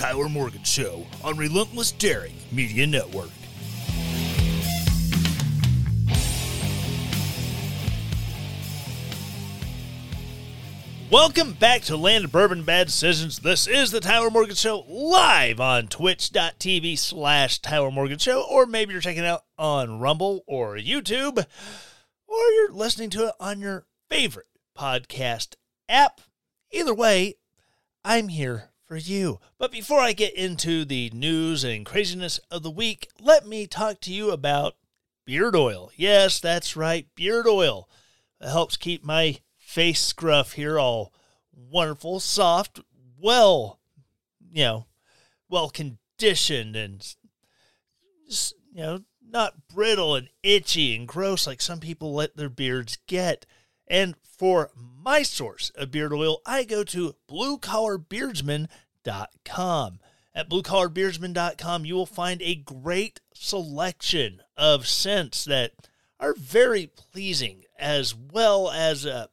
Tyler Morgan Show on Relentless Daring Media Network. Welcome back to Land of Bourbon Bad Decisions. This is the Tyler Morgan Show live on twitch.tv slash Tyler Morgan Show, or maybe you're checking it out on Rumble or YouTube, or you're listening to it on your favorite podcast app. Either way, I'm here for you. But before I get into the news and craziness of the week, let me talk to you about beard oil. Yes, that's right, beard oil. It helps keep my face scruff here all wonderful, soft, well, you know, well conditioned and you know, not brittle and itchy and gross like some people let their beards get. And for my source of beard oil, I go to bluecollarbeardsman.com. At bluecollarbeardsman.com, you will find a great selection of scents that are very pleasing, as well as uh,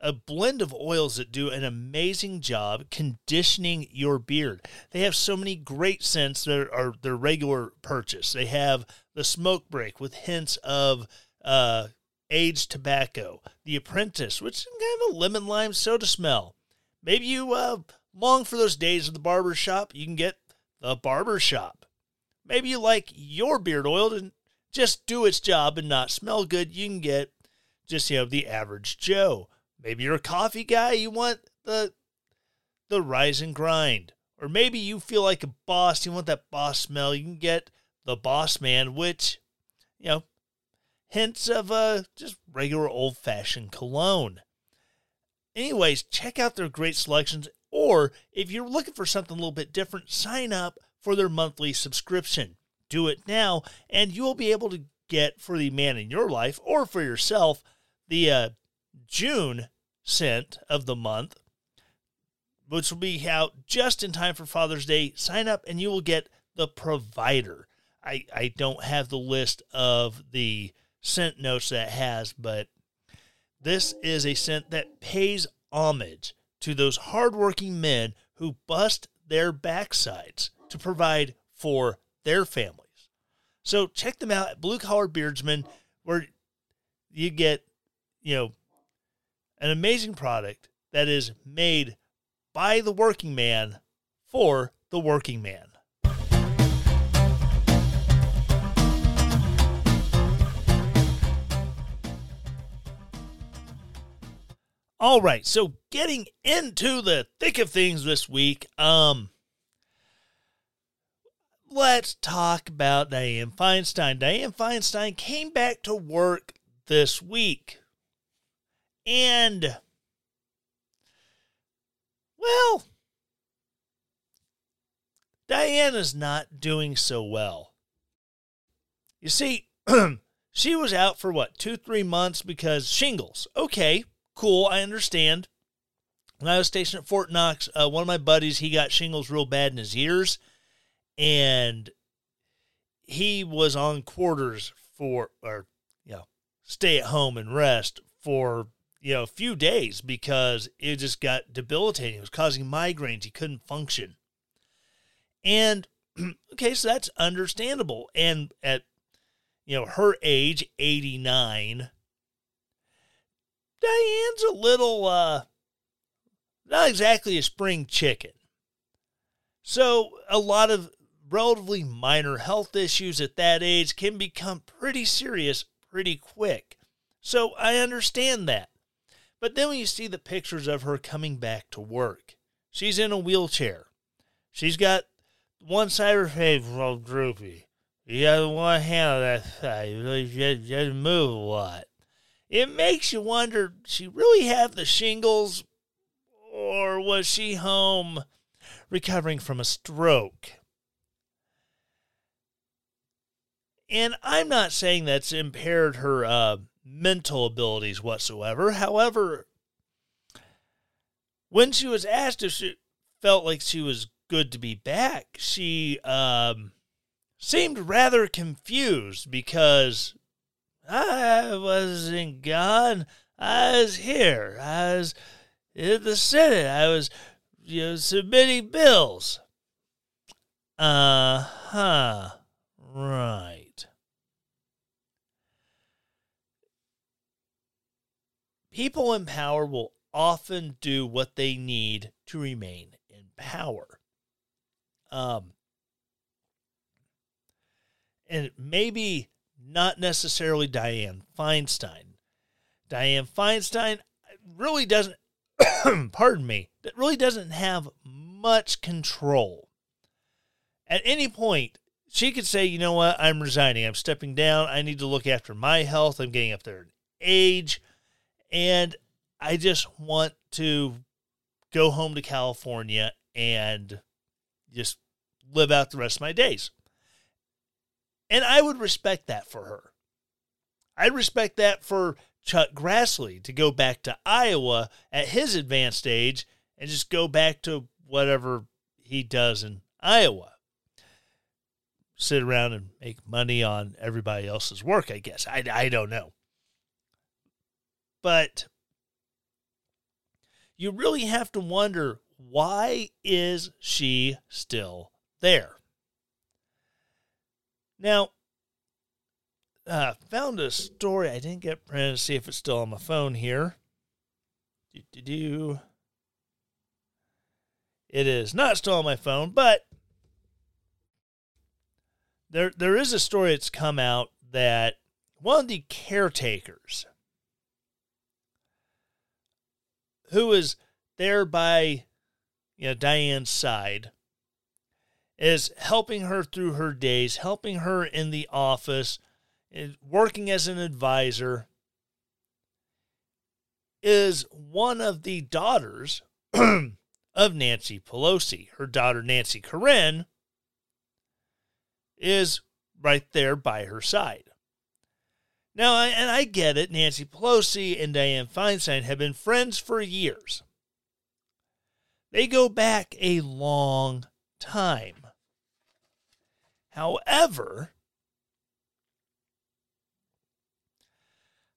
a blend of oils that do an amazing job conditioning your beard. They have so many great scents that are their regular purchase. They have the smoke break with hints of uh, aged tobacco, the apprentice, which is kind of a lemon lime soda smell. Maybe you uh, long for those days of the barber shop. You can get the barber shop. Maybe you like your beard oil to just do its job and not smell good. You can get just you know the average Joe. Maybe you're a coffee guy, you want the the rise and grind. Or maybe you feel like a boss, you want that boss smell, you can get the boss man, which, you know, hints of a just regular old fashioned cologne. Anyways, check out their great selections, or if you're looking for something a little bit different, sign up for their monthly subscription. Do it now, and you will be able to get for the man in your life or for yourself the uh, June scent of the month, which will be out just in time for Father's Day. Sign up and you will get the provider. I, I don't have the list of the scent notes that has, but this is a scent that pays homage to those hardworking men who bust their backsides to provide for their families. So check them out at Blue Collar Beardsman, where you get, you know, an amazing product that is made by the working man for the working man. All right, so getting into the thick of things this week, um let's talk about Dianne Feinstein. Dianne Feinstein came back to work this week. And, well, Diana's not doing so well. You see, she was out for what, two, three months because shingles. Okay, cool, I understand. When I was stationed at Fort Knox, uh, one of my buddies, he got shingles real bad in his ears, and he was on quarters for, or, you know, stay at home and rest for you know, a few days because it just got debilitating. It was causing migraines. He couldn't function. And okay, so that's understandable. And at you know, her age, 89, Dianne's a little uh not exactly a spring chicken. So a lot of relatively minor health issues at that age can become pretty serious pretty quick. So I understand that. But then when you see the pictures of her coming back to work, she's in a wheelchair. She's got one side of her face all droopy. You got one hand on that side. You really just, just move a lot. It makes you wonder, she really have the shingles or was she home recovering from a stroke? And I'm not saying that's impaired her uh, mental abilities whatsoever. However, when she was asked if she felt like she was good to be back, she um, seemed rather confused because I wasn't gone. I was here. I was in the Senate. I was, you know, submitting bills. Uh huh. Right. People in power will often do what they need to remain in power. Um, and maybe not necessarily Dianne Feinstein. Dianne Feinstein really doesn't, pardon me, that really doesn't have much control. At any point, she could say, you know what, I'm resigning. I'm stepping down. I need to look after my health. I'm getting up there in age. And I just want to go home to California and just live out the rest of my days. And I would respect that for her. I'd respect that for Chuck Grassley to go back to Iowa at his advanced age and just go back to whatever he does in Iowa. Sit around and make money on everybody else's work, I guess. I, I don't know. But you really have to wonder why is she still there? Now, uh, found a story. I didn't get printed to see if it's still on my phone here. Do, do, do. It is not still on my phone, but there there is a story that's come out that one of the caretakers who was there by you know Dianne's side is helping her through her days, helping her in the office, working as an advisor is one of the daughters of Nancy Pelosi. Her daughter Nancy Corinne is right there by her side. Now, and I get it, Nancy Pelosi and Dianne Feinstein have been friends for years. They go back a long time. However,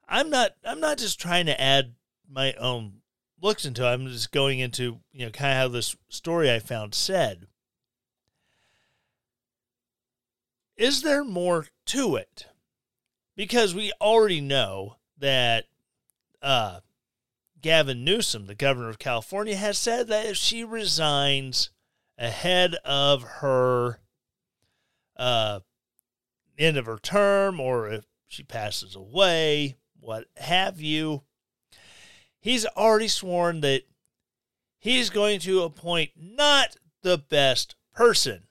I'm not I'm not just trying to add my own looks into it. I'm just going into, you know, kind of how this story I found said. Is there more to it? because we already know that uh, Gavin Newsom, the governor of California, has said that if she resigns ahead of her uh, end of her term or if she passes away, what have you, he's already sworn that he's going to appoint not the best person.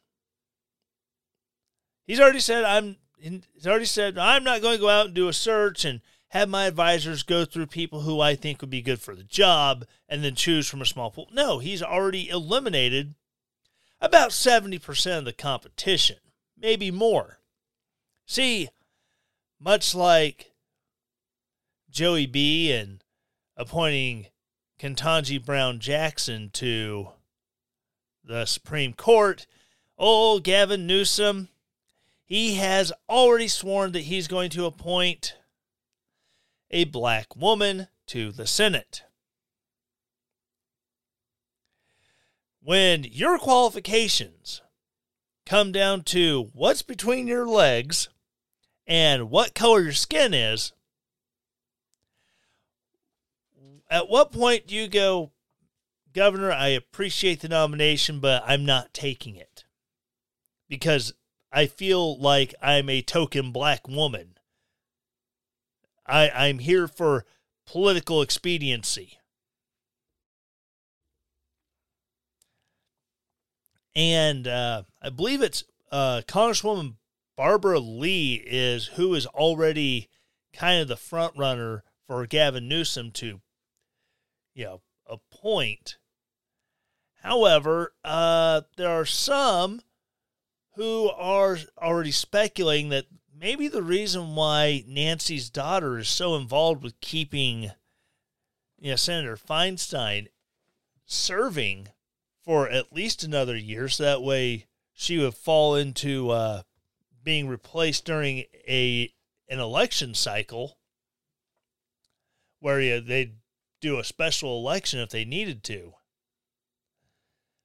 He's already said, I'm he's already said, I'm not going to go out and do a search and have my advisors go through people who I think would be good for the job and then choose from a small pool. No, he's already eliminated about 70% of the competition, maybe more. See, much like Joey B and appointing Ketanji Brown Jackson to the Supreme Court, old Gavin Newsom he has already sworn that he's going to appoint a black woman to the Senate. When your qualifications come down to what's between your legs and what color your skin is, at what point do you go, Governor, I appreciate the nomination, but I'm not taking it? Because I feel like I'm a token black woman. I, I'm here for political expediency. And uh, I believe it's uh, Congresswoman Barbara Lee is who is already kind of the front runner for Gavin Newsom to, you know, appoint. However, uh, there are some who are already speculating that maybe the reason why Nancy's daughter is so involved with keeping, you know, Senator Feinstein serving for at least another year, so that way she would fall into uh, being replaced during a an election cycle where they'd do a special election if they needed to,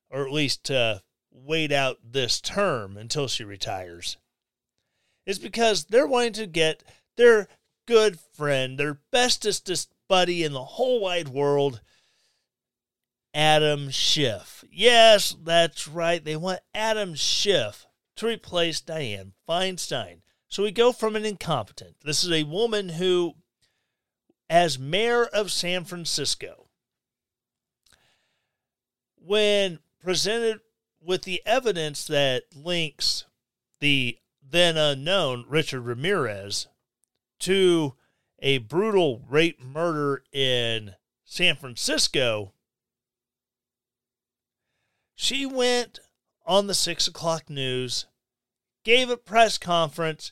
or at least uh, wait out this term until she retires, is because they're wanting to get their good friend, their bestest buddy in the whole wide world, Adam Schiff. Yes, that's right. They want Adam Schiff to replace Dianne Feinstein. So we go from an incompetent. This is a woman who, as mayor of San Francisco, when presented with the evidence that links the then unknown Richard Ramirez to a brutal rape murder in San Francisco, she went on the six o'clock news, gave a press conference,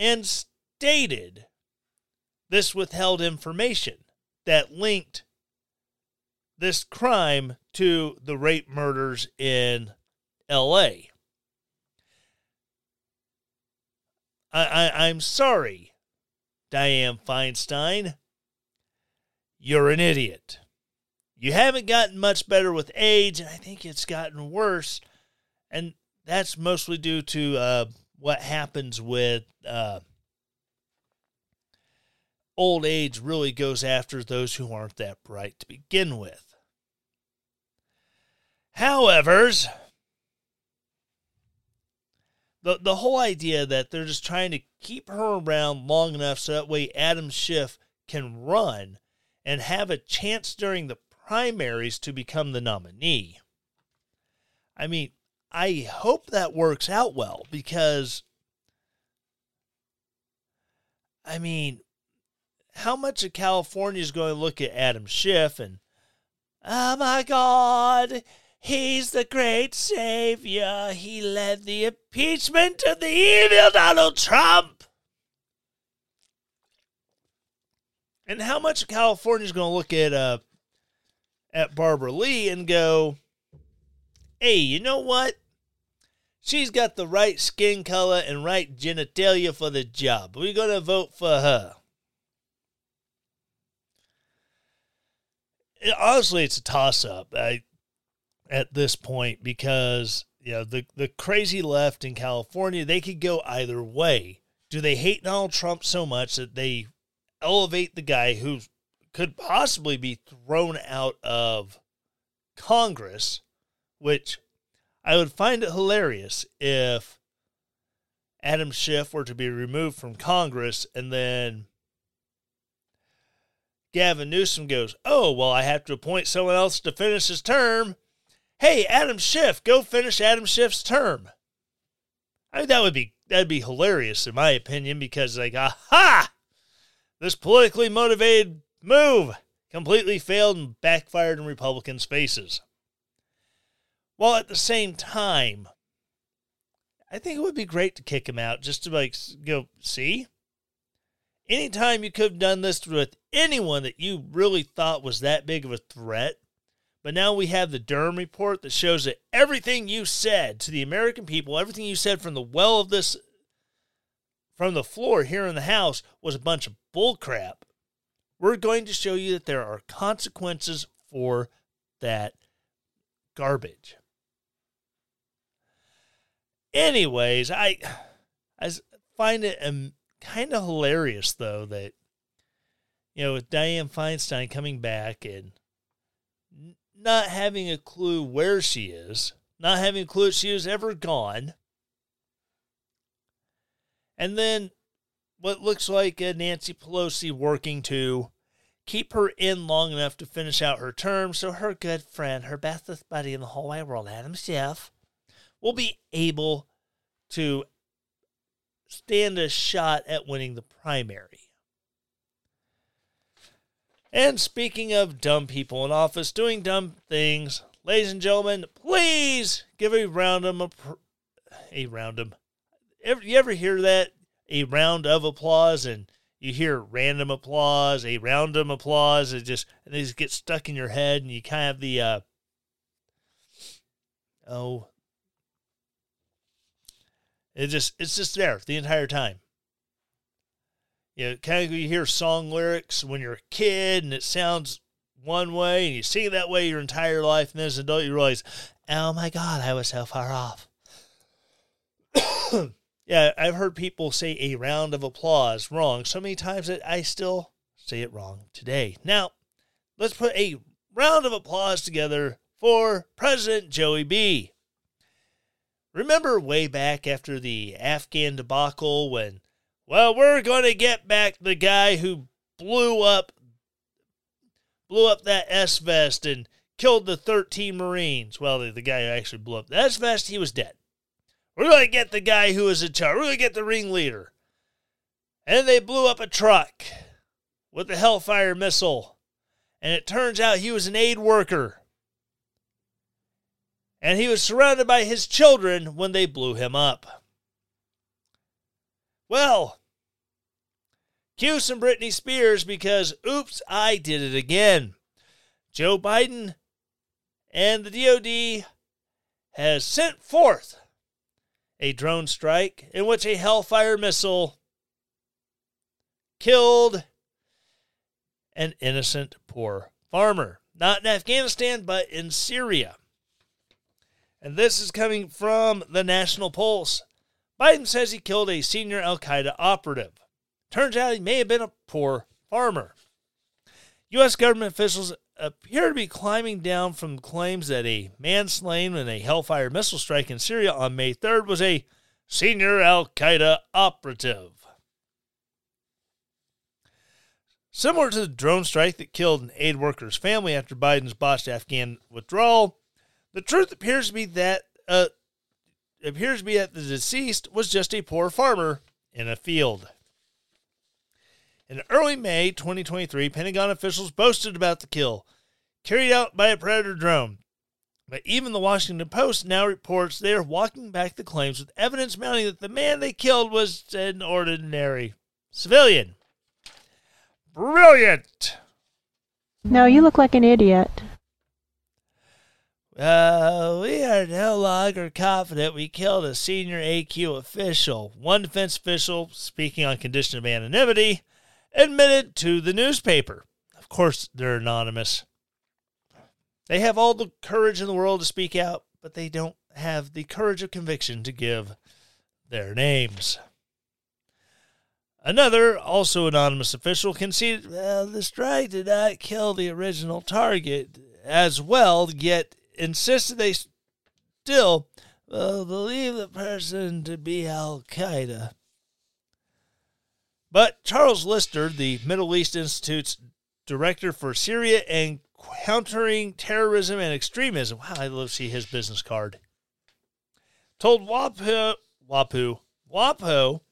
and stated this withheld information that linked this crime to the rape murders in LA. I, I'm sorry, Dianne Feinstein. You're an idiot. You haven't gotten much better with age, and I think it's gotten worse. And that's mostly due to uh, what happens with uh, old age, really goes after those who aren't that bright to begin with. However, the, the whole idea that they're just trying to keep her around long enough so that way Adam Schiff can run and have a chance during the primaries to become the nominee. I mean, I hope that works out well because, I mean, how much of California is going to look at Adam Schiff and, oh my God, he's the great savior. He led the impeachment of the evil Donald Trump. And how much of California is going to look at uh, at Barbara Lee and go, hey, you know what? She's got the right skin color and right genitalia for the job. We're going to vote for her. It, honestly, it's a toss up at this point because you know the, the crazy left in California, they could go either way. Do they hate Donald Trump so much that they elevate the guy who's could possibly be thrown out of Congress, which I would find it hilarious if Adam Schiff were to be removed from Congress and then Gavin Newsom goes, Oh, well, I have to appoint someone else to finish his term. Hey, Adam Schiff, go finish Adam Schiff's term. I mean, that would be that'd be hilarious in my opinion because like, aha! This politically motivated Move! Completely failed and backfired in Republicans' faces. While at the same time, I think it would be great to kick him out just to like go, see? Anytime you could have done this with anyone that you really thought was that big of a threat, but now we have the Durham report that shows that everything you said to the American people, everything you said from the well of this, from the floor here in the House, was a bunch of bullcrap we're going to show you that there are consequences for that garbage. Anyways, I I find it um, kind of hilarious though that you know with Dianne Feinstein coming back and not having a clue where she is, not having a clue she was ever gone, and then what looks like a Nancy Pelosi working to keep her in long enough to finish out her term so her good friend, her bestest buddy in the whole wide world, Adam Schiff, will be able to stand a shot at winning the primary. And speaking of dumb people in office doing dumb things, ladies and gentlemen, please give a round of a round of. You ever hear that? A round of applause, and you hear random applause, a random applause. It just and they just get stuck in your head, and you kind of have the uh, oh, it just it's just there the entire time. You know, kind of you hear song lyrics when you're a kid and it sounds one way and you sing it that way your entire life, and then as an adult you realize, oh my God, I was so far off. yeah, I've heard people say a round of applause wrong so many times that I still say it wrong today. Now, let's put a round of applause together for President Joey B. Remember way back after the Afghan debacle when well, we're going to get back the guy who blew up blew up that S vest and killed the 13 Marines. Well, the, the guy who actually blew up the S vest, he was dead. We're going to get the guy who was in charge. We're going to get the ringleader. And they blew up a truck with the Hellfire missile. And it turns out he was an aid worker. And he was surrounded by his children when they blew him up. Well, cue some Britney Spears because oops, I did it again. Joe Biden and the DoD has sent forth a drone strike in which a Hellfire missile killed an innocent poor farmer. Not in Afghanistan, but in Syria. And this is coming from the National Pulse. Biden says he killed a senior Al Qaeda operative. Turns out he may have been a poor farmer. U.S. government officials appear to be climbing down from claims that a man slain in a Hellfire missile strike in Syria on May 3rd was a senior Al Qaeda operative. Similar to the drone strike that killed an aid worker's family after Biden's botched Afghan withdrawal, the truth appears to be that uh, appears to be that the deceased was just a poor farmer in a field. In early May 2023, Pentagon officials boasted about the kill carried out by a Predator drone. But even the Washington Post now reports they are walking back the claims with evidence mounting that the man they killed was an ordinary civilian. Brilliant! No, you look like an idiot. Uh, we are no longer confident we killed a senior AQ official. One defense official, speaking on condition of anonymity, admitted to the newspaper. Of course, they're anonymous. They have all the courage in the world to speak out, but they don't have the courage of conviction to give their names. Another, also anonymous official, conceded well, the strike did not kill the original target as well, yet insisted they still uh, believe the person to be Al Qaeda. But Charles Lister, the Middle East Institute's director for Syria and countering terrorism and extremism, wow, I love to see his business card, told WAPO, WAPO, WAPO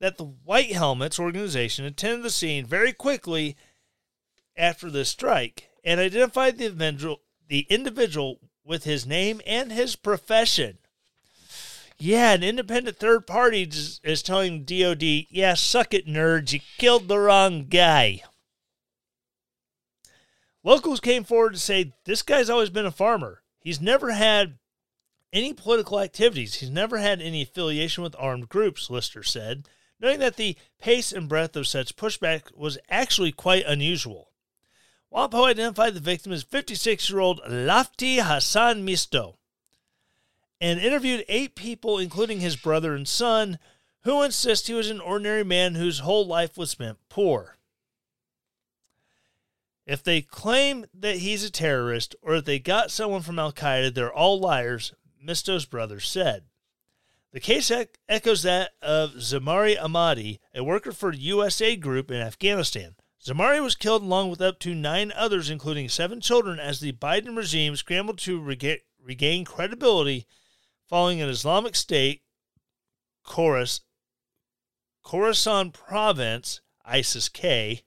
that the White Helmets organization attended the scene very quickly after the strike and identified the individual, the individual with his name and his profession. Yeah, an independent third party is telling DOD, yeah, suck it, nerds, you killed the wrong guy. Locals came forward to say this guy's always been a farmer. He's never had any political activities. He's never had any affiliation with armed groups, Lister said, noting that the pace and breadth of such pushback was actually quite unusual. WAPO identified the victim as 56 year old Lafti Hassan Misto and interviewed eight people, including his brother and son, who insist he was an ordinary man whose whole life was spent poor. If they claim that he's a terrorist or that they got someone from Al Qaeda, they're all liars, Misto's brother said. The case ec- echoes that of Zemari Ahmadi, a worker for USA Group in Afghanistan. Zamari was killed along with up to nine others, including seven children, as the Biden regime scrambled to rega- regain credibility following an Islamic State, Khoras, Khorasan Province, ISIS K,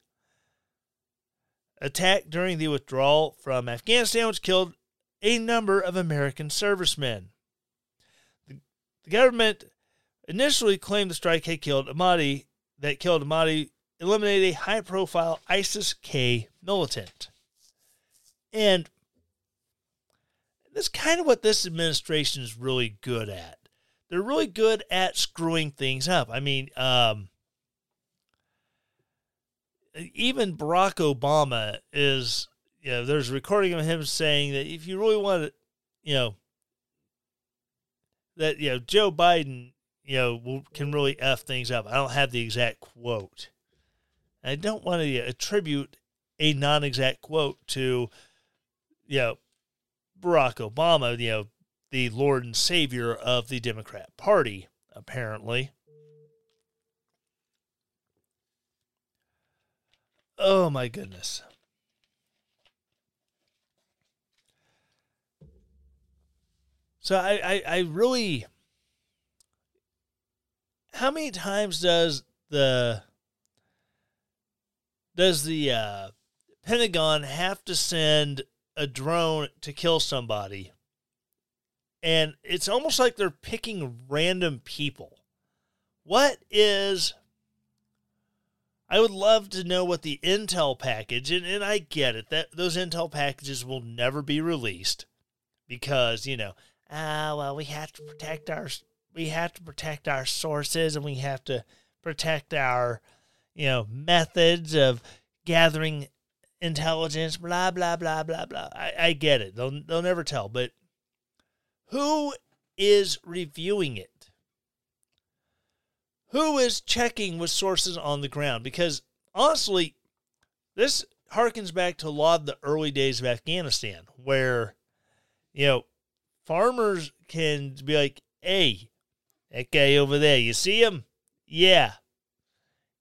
attack during the withdrawal from Afghanistan, which killed a number of American servicemen. The, the government initially claimed the strike had killed Ahmadi, that killed Ahmadi eliminated a high profile ISIS K militant. And that's kind of what this administration is really good at. They're really good at screwing things up. I mean, um, even Barack Obama is, you know, there's a recording of him saying that if you really want to, you know, that, you know, Joe Biden, you know, can really F things up. I don't have the exact quote. I don't want to attribute a non exact quote to, you know, Barack Obama, you know, the Lord and Savior of the Democrat Party, apparently. Oh my goodness. So I, I, I really how many times does the does the uh, Pentagon have to send a drone to kill somebody? And it's almost like they're picking random people. What is I would love to know what the intel package, and, and I get it that those intel packages will never be released because you know, ah, well, we have to protect our we have to protect our sources, and we have to protect our you know methods of gathering intelligence. Blah blah blah blah blah. I, I get it. They'll they'll never tell, but who is reviewing it? who is checking with sources on the ground? Because honestly, this harkens back to a lot of the early days of Afghanistan where, you know, farmers can be like, hey, that guy over there, you see him? Yeah.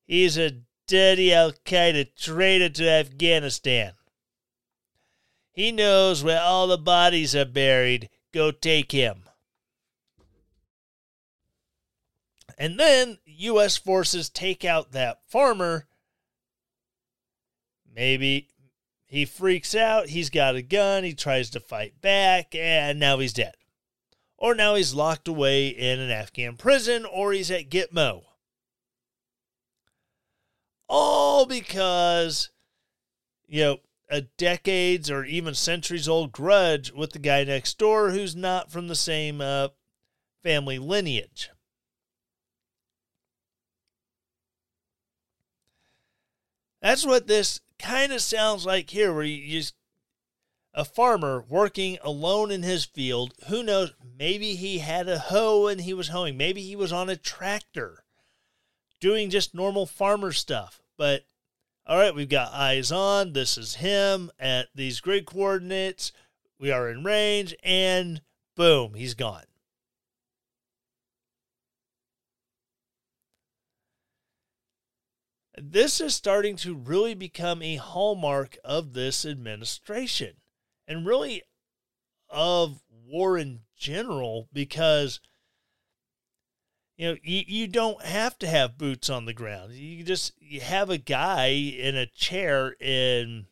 He's a dirty Al Qaeda traitor to Afghanistan. He knows where all the bodies are buried. Go take him. And then U.S. forces take out that farmer. Maybe he freaks out. He's got a gun. He tries to fight back, and now he's dead. Or now he's locked away in an Afghan prison, or he's at Gitmo. All because, you know, a decades or even centuries old grudge with the guy next door who's not from the same uh, family lineage. That's what this kind of sounds like here, where you just a farmer working alone in his field. Who knows? Maybe he had a hoe and he was hoeing. Maybe he was on a tractor doing just normal farmer stuff. But all right, we've got eyes on. This is him at these grid coordinates. We are in range, and boom, he's gone. This is starting to really become a hallmark of this administration and really of war in general because you know you, you don't have to have boots on the ground you just you have a guy in a chair in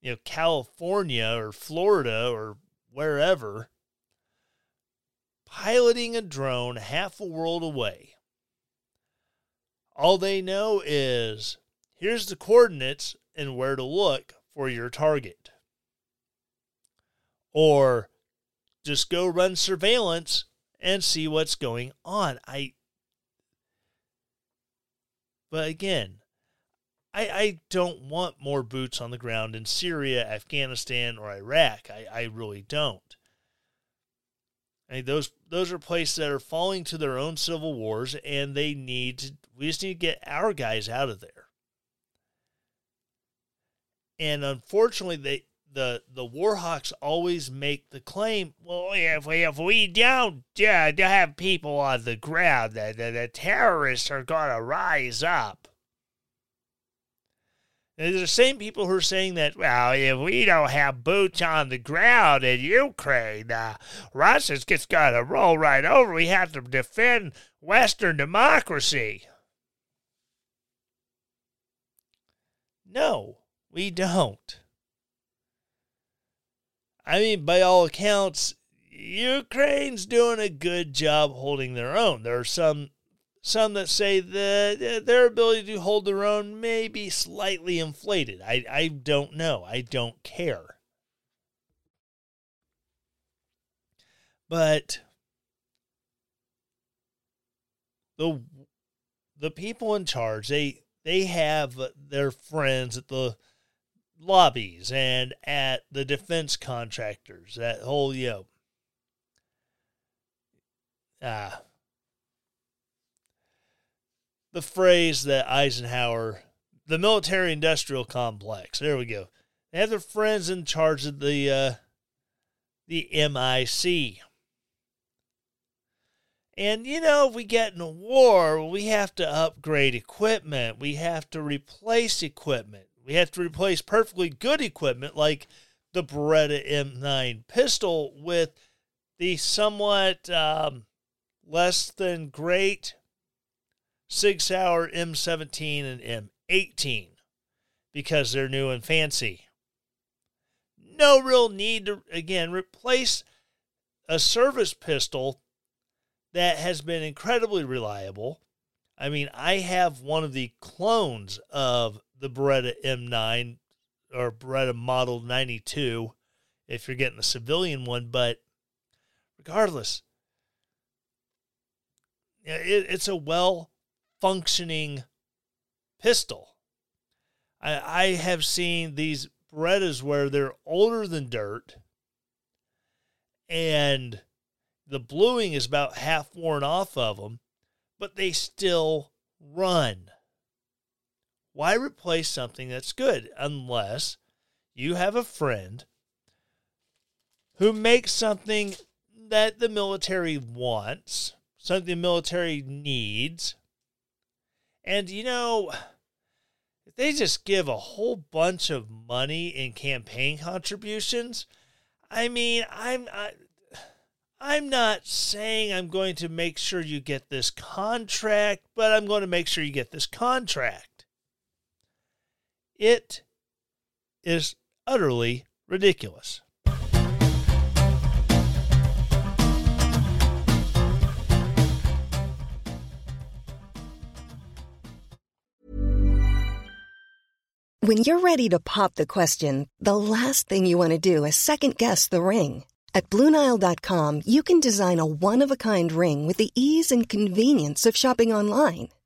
you know california or florida or wherever piloting a drone half a world away all they know is here's the coordinates and where to look for your target. Or just go run surveillance and see what's going on. I But again, I, I don't want more boots on the ground in Syria, Afghanistan, or Iraq. I, I really don't. I mean, those those are places that are falling to their own civil wars, and they need to. We just need to get our guys out of there. And unfortunately, they the the Warhawks always make the claim, well, if we if we don't uh, have people on the ground, the, the, the terrorists are gonna rise up. And the same people who are saying that, well, if we don't have boots on the ground in Ukraine, uh, Russia's just gonna roll right over. We have to defend Western democracy. No, we don't. I mean, by all accounts, Ukraine's doing a good job holding their own. There are some some that say that their ability to hold their own may be slightly inflated. I, I don't know. I don't care. But the the people in charge, they they have their friends at the lobbies and at the defense contractors, that whole, you know, ah, the phrase that Eisenhower, the military industrial complex, there we go. They have their friends in charge of the, uh, the MIC. And you know, if we get in a war, we have to upgrade equipment. We have to replace equipment. We have to replace perfectly good equipment like the Beretta M9 pistol with the somewhat um, less than great Sig Sauer M17 and M18 because they're new and fancy. No real need to, again, replace a service pistol that has been incredibly reliable. I mean, I have one of the clones of the Beretta M9 or Beretta Model 92 if you're getting the civilian one, but regardless, it, it's a well functioning pistol. I, I have seen these Berettas where they're older than dirt and the bluing is about half worn off of them, but they still run. Why replace something that's good unless you have a friend who makes something that the military wants, something the military needs, and you know, if they just give a whole bunch of money in campaign contributions, I mean, I'm I, I'm not saying I'm going to make sure you get this contract, but I'm going to make sure you get this contract. It is utterly ridiculous. When you're ready to pop the question, the last thing you want to do is second guess the ring. At Bluenile.com, you can design a one of a kind ring with the ease and convenience of shopping online.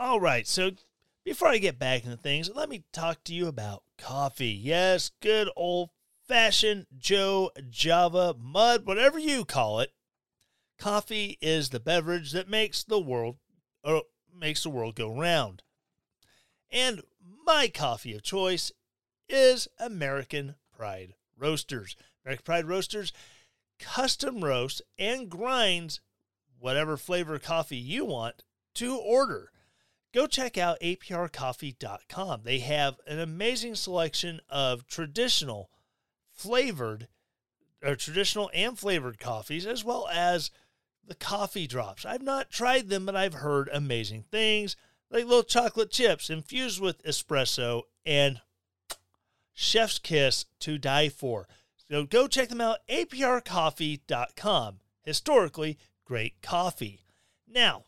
All right, so before I get back into things, let me talk to you about coffee. Yes, good old fashioned Joe Java mud, whatever you call it. Coffee is the beverage that makes the world uh, makes the world go round. And my coffee of choice is American Pride Roasters. American Pride Roasters custom roasts and grinds whatever flavor coffee you want to order go check out aprcoffee.com. They have an amazing selection of traditional flavored or traditional and flavored coffees, as well as the coffee drops. I've not tried them, but I've heard amazing things like little chocolate chips infused with espresso and chef's kiss to die for. So go check them out, aprcoffee.com. Historically, great coffee. Now,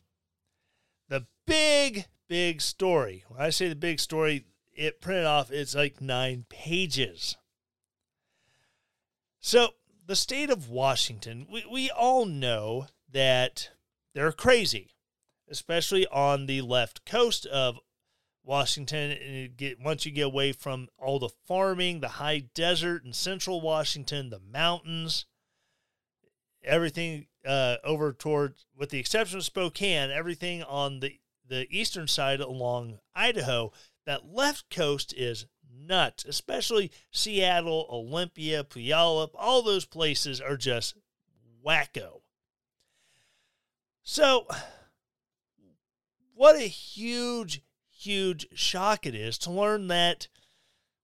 big, big story. When I say the big story, it printed off, it's like nine pages. So, the state of Washington, we, we all know that they're crazy, especially on the left coast of Washington. And get, once you get away from all the farming, the high desert in central Washington, the mountains, everything uh, over toward, with the exception of Spokane, everything on the, the eastern side along Idaho, that left coast is nuts, especially Seattle, Olympia, Puyallup. All those places are just wacko. So, what a huge, huge shock it is to learn that,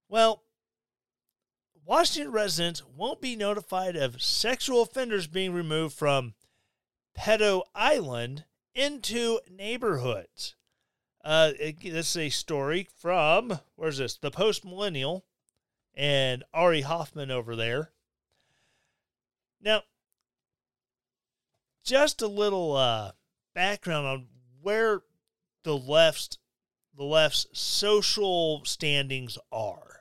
well, Washington residents won't be notified of sexual offenders being removed from Pedo Island into neighborhoods. Uh, it, this is a story from, where's this? The Post Millennial and Ari Hoffman over there. Now, just a little uh, background on where the left's the left's social standings are.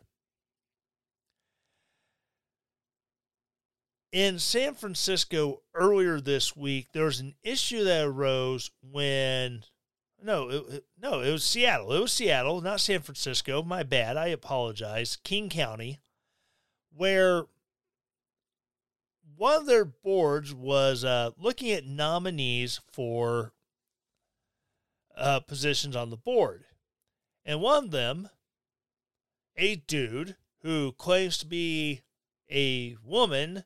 In San Francisco earlier this week, there was an issue that arose when no, it, no, it was Seattle. It was Seattle, not San Francisco. My bad. I apologize. King County, where one of their boards was uh, looking at nominees for uh, positions on the board. And one of them, a dude who claims to be a woman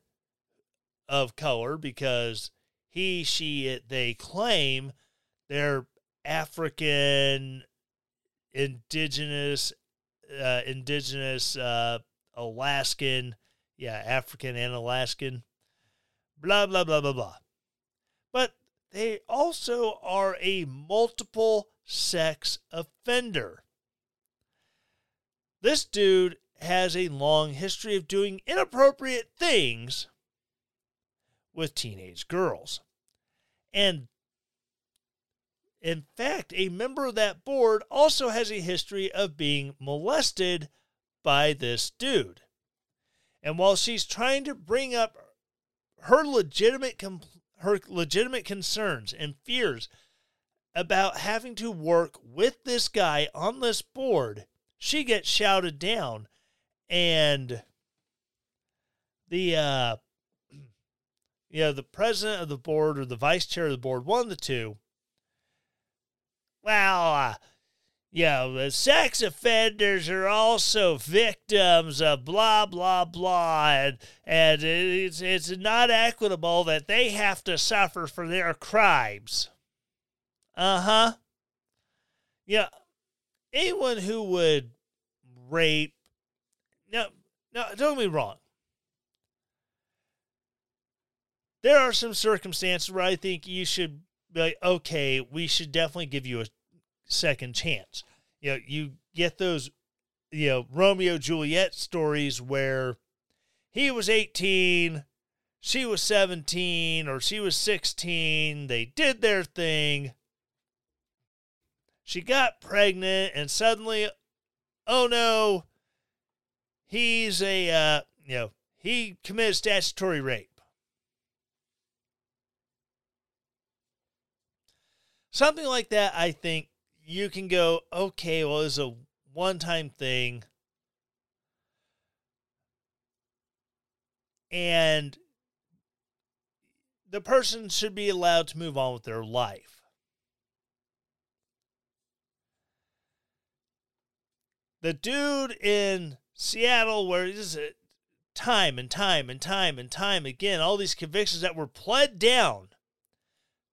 of color because he, she, it, they claim they're African, indigenous, uh, indigenous, uh, Alaskan, yeah, African and Alaskan, blah, blah, blah, blah, blah. But they also are a multiple sex offender. This dude has a long history of doing inappropriate things with teenage girls. And in fact, a member of that board also has a history of being molested by this dude. And while she's trying to bring up her legitimate her legitimate concerns and fears about having to work with this guy on this board, she gets shouted down and the uh you know the president of the board or the vice chair of the board one of the two well, uh, you know, the sex offenders are also victims of blah, blah, blah, and, and it's, it's not equitable that they have to suffer for their crimes. Uh huh. Yeah. Anyone who would rape, no, no, don't me wrong. There are some circumstances where I think you should be like, okay, we should definitely give you a second chance. You know, you get those, you know, Romeo Juliet stories where he was 18, she was 17, or she was 16. They did their thing. She got pregnant, and suddenly, oh no, he's a, uh, you know, he committed statutory rape. Something like that, I think, you can go, okay, well, it's a one time thing. And the person should be allowed to move on with their life. The dude in Seattle, where is it? time and time and time and time again, all these convictions that were pled down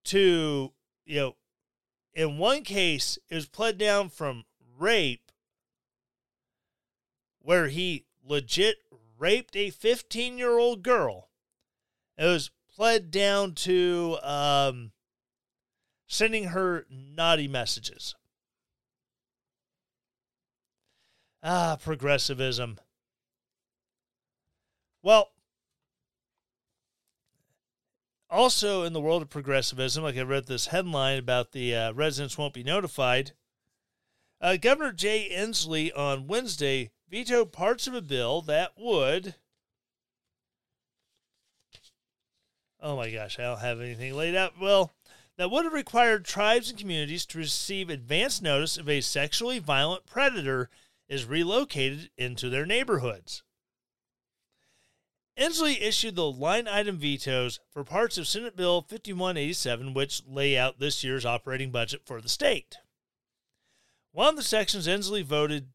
to, you know, in one case, it was pled down from rape, where he legit raped a 15 year old girl. It was pled down to um, sending her naughty messages. Ah, progressivism. Well, also in the world of progressivism, like I read this headline about the uh, residents won't be notified. Uh, Governor Jay Inslee on Wednesday vetoed parts of a bill that would. Oh my gosh, I don't have anything laid out. Well, that would have required tribes and communities to receive advance notice if a sexually violent predator is relocated into their neighborhoods. Inslee issued the line item vetoes for parts of Senate Bill 5187, which lay out this year's operating budget for the state. One of the sections Inslee voted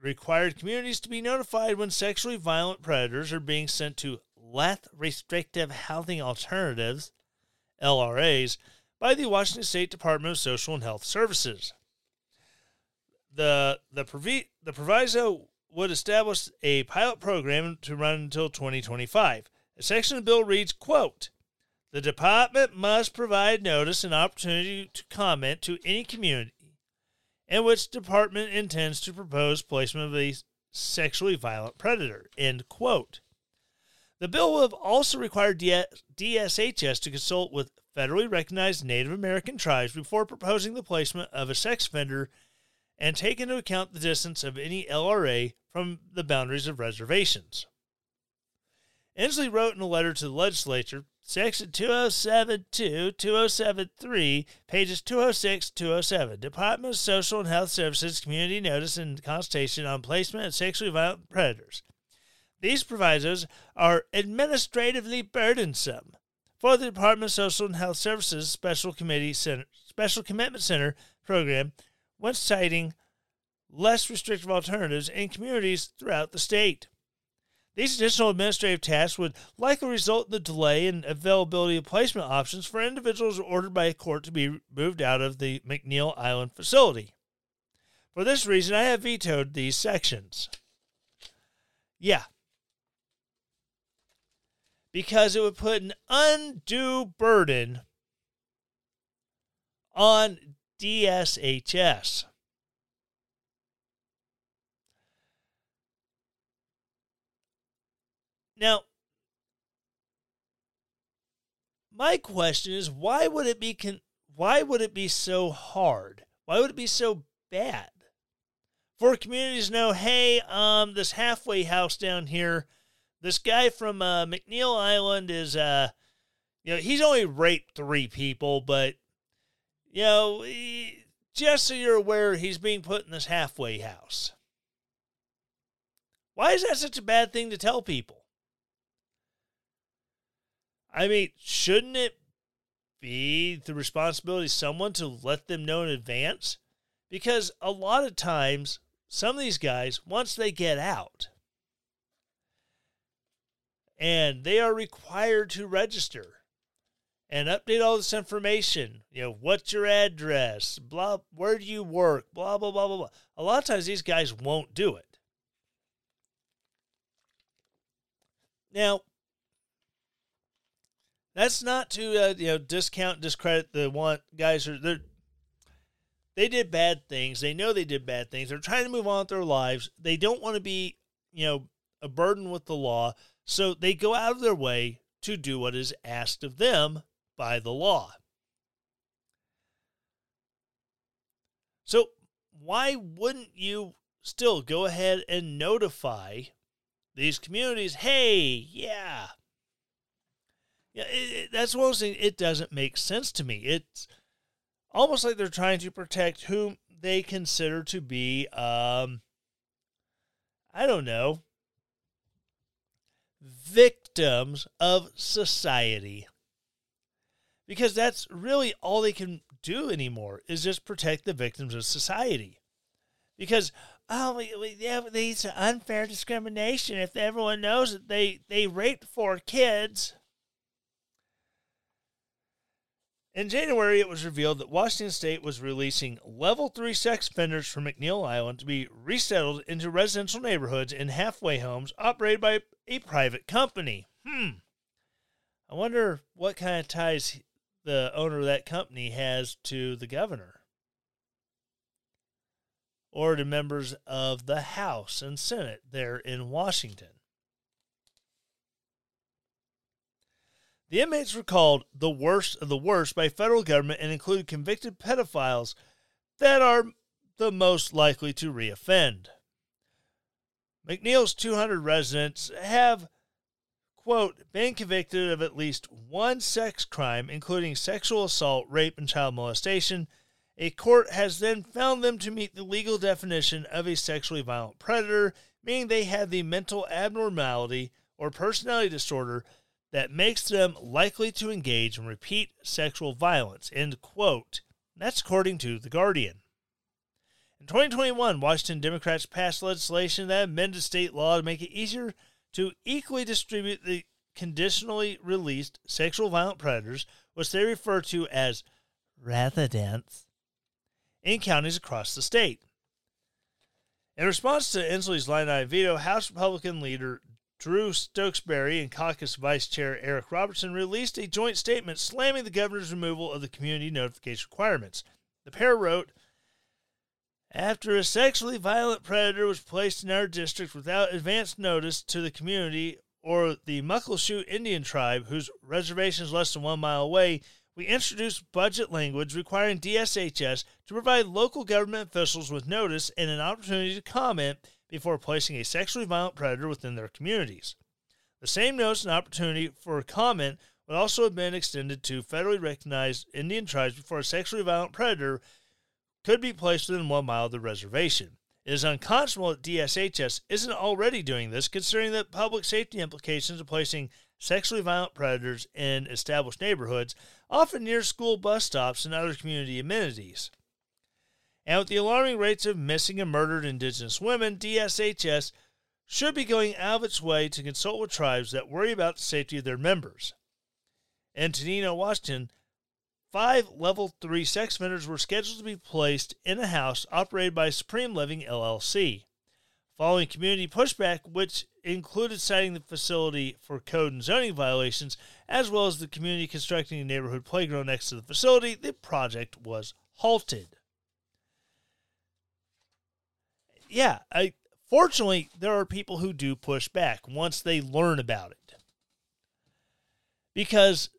required communities to be notified when sexually violent predators are being sent to less restrictive housing alternatives, LRAs, by the Washington State Department of Social and Health Services. The the, provi- the proviso would establish a pilot program to run until 2025. A section of the bill reads, quote, the department must provide notice and opportunity to comment to any community in which department intends to propose placement of a sexually violent predator. End quote. The bill will have also required DSHS to consult with federally recognized Native American tribes before proposing the placement of a sex offender and take into account the distance of any LRA from the boundaries of reservations. Inslee wrote in a letter to the legislature Section 2072, 2073, pages 206 207. Department of Social and Health Services Community Notice and Consultation on Placement of Sexually Violent Predators. These provisos are administratively burdensome for the Department of Social and Health Services Special Committee Center, Special Commitment Center program when siting less restrictive alternatives in communities throughout the state. These additional administrative tasks would likely result in the delay in availability of placement options for individuals ordered by a court to be moved out of the McNeil Island facility. For this reason, I have vetoed these sections. Yeah. Because it would put an undue burden on DSHS. Now, my question is why would it be con- why would it be so hard? Why would it be so bad for communities to know, hey, um, this halfway house down here, this guy from uh, McNeil Island is, uh, you know, he's only raped three people, but you know, he, just so you're aware, he's being put in this halfway house. Why is that such a bad thing to tell people? I mean, shouldn't it be the responsibility of someone to let them know in advance? Because a lot of times, some of these guys, once they get out, and they are required to register and update all this information. You know, what's your address? Blah, where do you work? Blah, blah, blah, blah, blah. A lot of times these guys won't do it. Now, that's not to uh, you know discount discredit the one guys are they they did bad things. They know they did bad things. They're trying to move on with their lives. They don't want to be, you know, a burden with the law. So they go out of their way to do what is asked of them by the law. So why wouldn't you still go ahead and notify these communities, hey, yeah, yeah, it, it, that's one of those things. It doesn't make sense to me. It's almost like they're trying to protect whom they consider to be, um, I don't know, victims of society. Because that's really all they can do anymore is just protect the victims of society. Because oh, we, we, yeah, these unfair discrimination. If everyone knows that they they raped four kids, In January, it was revealed that Washington State was releasing level 3 sex offenders from McNeil Island to be resettled into residential neighborhoods in halfway homes operated by a private company. Hmm. I wonder what kind of ties the owner of that company has to the governor or to members of the House and Senate there in Washington. The inmates were called the worst of the worst by federal government and included convicted pedophiles that are the most likely to reoffend. McNeil's 200 residents have, quote, been convicted of at least one sex crime, including sexual assault, rape, and child molestation. A court has then found them to meet the legal definition of a sexually violent predator, meaning they have the mental abnormality or personality disorder that makes them likely to engage in repeat sexual violence. End quote. That's according to The Guardian. In 2021, Washington Democrats passed legislation that amended state law to make it easier to equally distribute the conditionally released sexual violent predators, which they refer to as residents, in counties across the state. In response to Inslee's line item veto, House Republican leader Drew Stokesbary and caucus vice chair Eric Robertson released a joint statement slamming the governor's removal of the community notification requirements. The pair wrote, after a sexually violent predator was placed in our district without advance notice to the community or the Muckleshoot Indian tribe, whose reservation is less than one mile away, we introduced budget language requiring DSHS to provide local government officials with notice and an opportunity to comment before placing a sexually violent predator within their communities. The same notice and opportunity for comment would also have been extended to federally recognized Indian tribes before a sexually violent predator could be placed within one mile of the reservation. It is unconscionable that DSHS isn't already doing this, considering the public safety implications of placing sexually violent predators in established neighborhoods, often near school bus stops and other community amenities. And with the alarming rates of missing and murdered Indigenous women, DSHS should be going out of its way to consult with tribes that worry about the safety of their members. In Tenino, Washington, five level 3 sex offenders were scheduled to be placed in a house operated by Supreme Living LLC. Following community pushback, which included citing the facility for code and zoning violations, as well as the community constructing a neighborhood playground next to the facility, the project was halted. yeah, I fortunately there are people who do push back once they learn about it. Because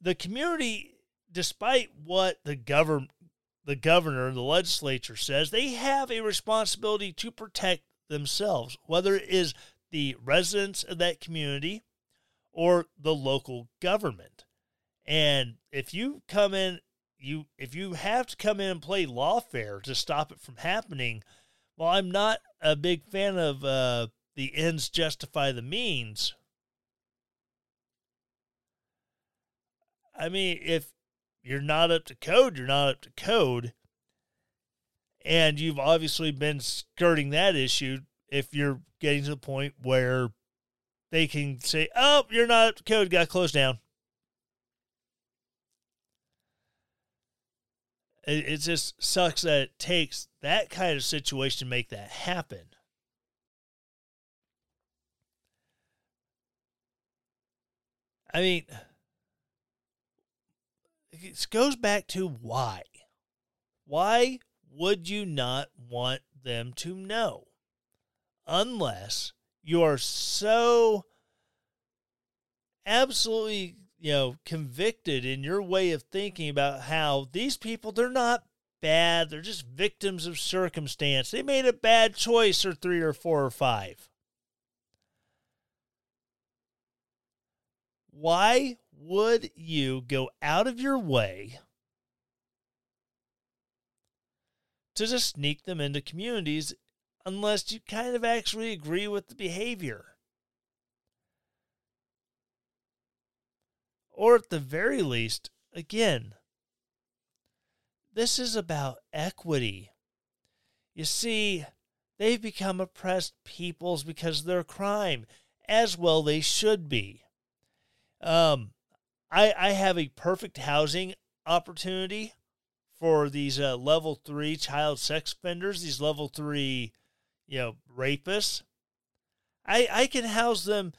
the community despite what the govern the governor the legislature says, they have a responsibility to protect themselves, whether it is the residents of that community or the local government. And if you come in you if you have to come in and play lawfare to stop it from happening, well, I'm not a big fan of uh, the ends justify the means. I mean, if you're not up to code, you're not up to code. And you've obviously been skirting that issue if you're getting to the point where they can say, oh, you're not up to code, got closed down. It, it just sucks that it takes that kind of situation to make that happen. I mean, it goes back to why. Why would you not want them to know? Unless you are so absolutely you know, convicted in your way of thinking about how these people, they're not bad. They're just victims of circumstance. They made a bad choice or three or four or five. Why would you go out of your way to just sneak them into communities unless you kind of actually agree with the behavior? Or at the very least, again, this is about equity. You see, they've become oppressed peoples because of their crime, as well they should be. Um, I, I have a perfect housing opportunity for these uh, level three child sex offenders, these level three, you know, rapists. I, I can house them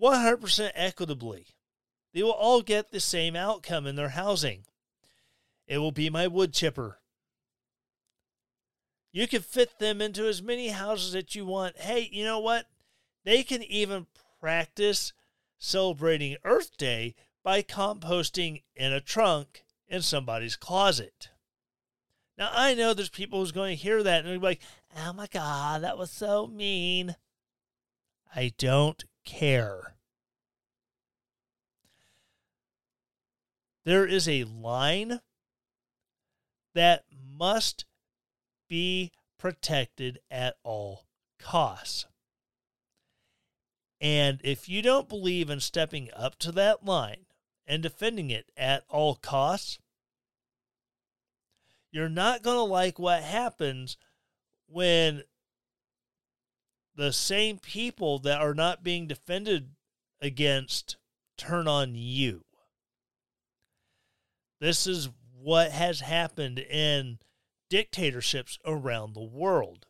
100% equitably. They will all get the same outcome in their housing. It will be my wood chipper. You can fit them into as many houses that you want. Hey, you know what? They can even practice celebrating Earth Day by composting in a trunk in somebody's closet. Now, I know there's people who's going to hear that and be like, oh my God, that was so mean. I don't care. There is a line that must be protected at all costs. And if you don't believe in stepping up to that line and defending it at all costs, you're not going to like what happens when the same people that are not being defended against turn on you. This is what has happened in dictatorships around the world.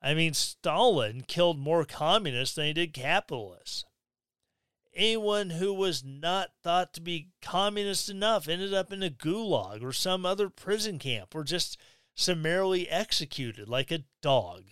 I mean, Stalin killed more communists than he did capitalists. Anyone who was not thought to be communist enough ended up in a gulag or some other prison camp or just summarily executed like a dog.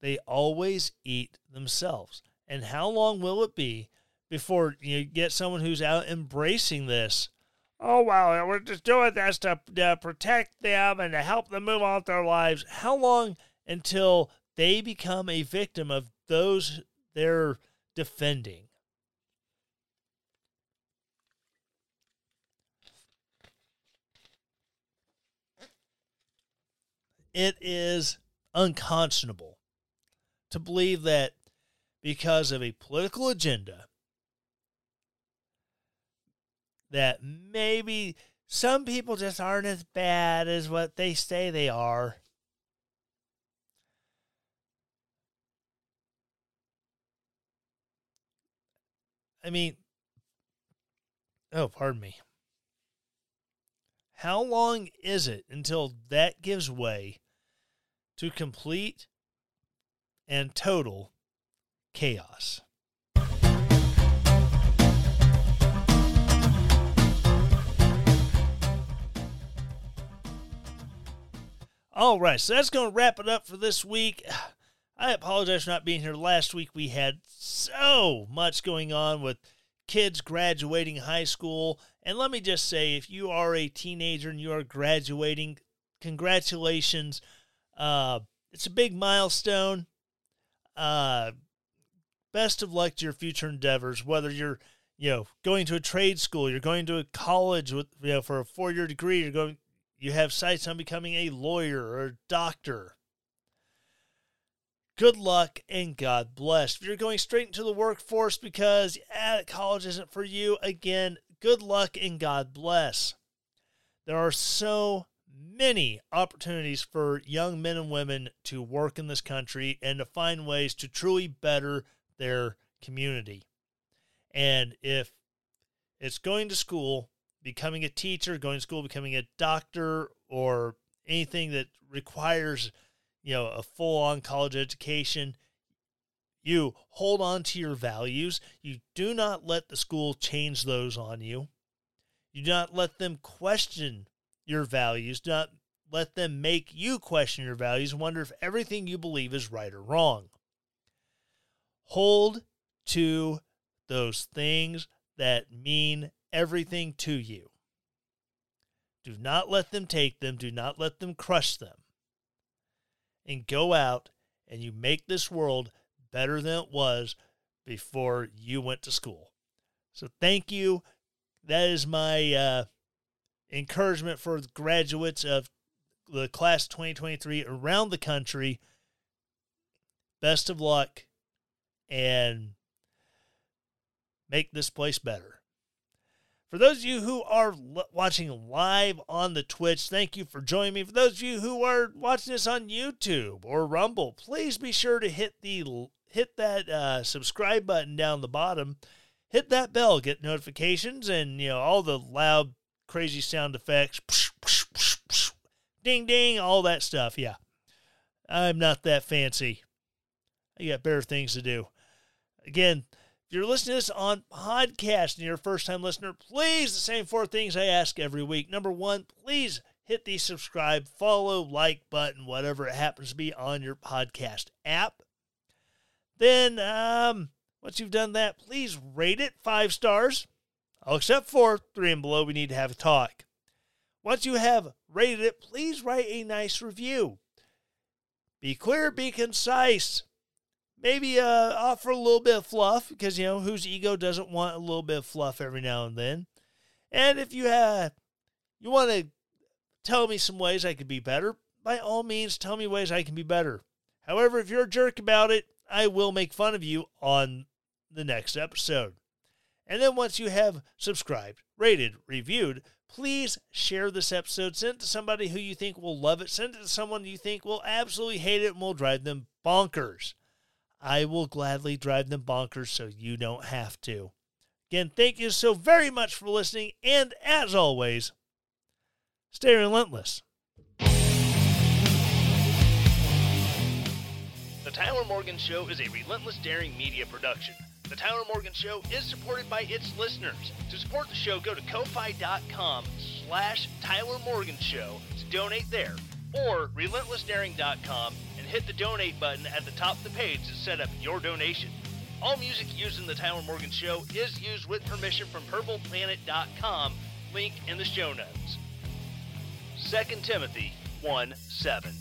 They always eat themselves. And how long will it be before you get someone who's out embracing this? Oh, well, we're just doing this to, to protect them and to help them move on with their lives. How long until they become a victim of those they're defending? It is unconscionable to believe that because of a political agenda that maybe some people just aren't as bad as what they say they are. I mean, oh, pardon me. How long is it until that gives way to complete and total chaos. All right, so that's going to wrap it up for this week. I apologize for not being here last week. We had so much going on with kids graduating high school. And let me just say if you are a teenager and you are graduating, congratulations. Uh, it's a big milestone. Uh, best of luck to your future endeavors, whether you're you know going to a trade school, you're going to a college with you know for a four year degree, you're going you have sights on becoming a lawyer or a doctor. Good luck and God bless. If you're going straight into the workforce because eh, college isn't for you, again, good luck and God bless. There are so many opportunities for young men and women to work in this country and to find ways to truly better their community. And if it's going to school, becoming a teacher, going to school, becoming a doctor, or anything that requires, you know, a full on college education, you hold on to your values. You do not let the school change those on you. You do not let them question your values. Do not let them make you question your values and wonder if everything you believe is right or wrong. Hold to those things that mean everything to you. Do not let them take them, do not let them crush them. And go out and you make this world better than it was before you went to school. So thank you. That is my uh, encouragement for graduates of the class 2023 around the country. Best of luck and make this place better. For those of you who are l- watching live on the Twitch, thank you for joining me. For those of you who are watching this on YouTube or Rumble, please be sure to hit the hit that uh, subscribe button down the bottom. Hit that bell, get notifications, and you know all the loud crazy sound effects, ding ding, all that stuff. Yeah. I'm not that fancy. I got better things to do. Again, if you're listening to this on podcast and you're a first time listener, please, the same four things I ask every week. Number one, please hit the subscribe, follow, like button, whatever it happens to be on your podcast app. Then, um, once you've done that, please rate it five stars. I'll accept four, three and below. We need to have a talk. Once you have rated it, please write a nice review. Be clear, be concise. Maybe uh, offer a little bit of fluff because, you know, whose ego doesn't want a little bit of fluff every now and then. And if you have, you want to tell me some ways I could be better, by all means, tell me ways I can be better. However, if you're a jerk about it, I will make fun of you on the next episode. And then once you have subscribed, rated, reviewed, please share this episode. Send it to somebody who you think will love it. Send it to someone you think will absolutely hate it and will drive them bonkers. I will gladly drive them bonkers so you don't have to. Again, thank you so very much for listening. And as always, stay relentless. The Tyler Morgan Show is a relentless daring media production. The Tyler Morgan Show is supported by its listeners. To support the show, go to ko-fi.com slash Tyler Morgan Show to donate there, or relentlessdaring.com and hit the donate button at the top of the page to set up your donation. All music used in the Tyler Morgan Show is used with permission from purpleplanet.com, link in the show notes. 2 Timothy 1 7.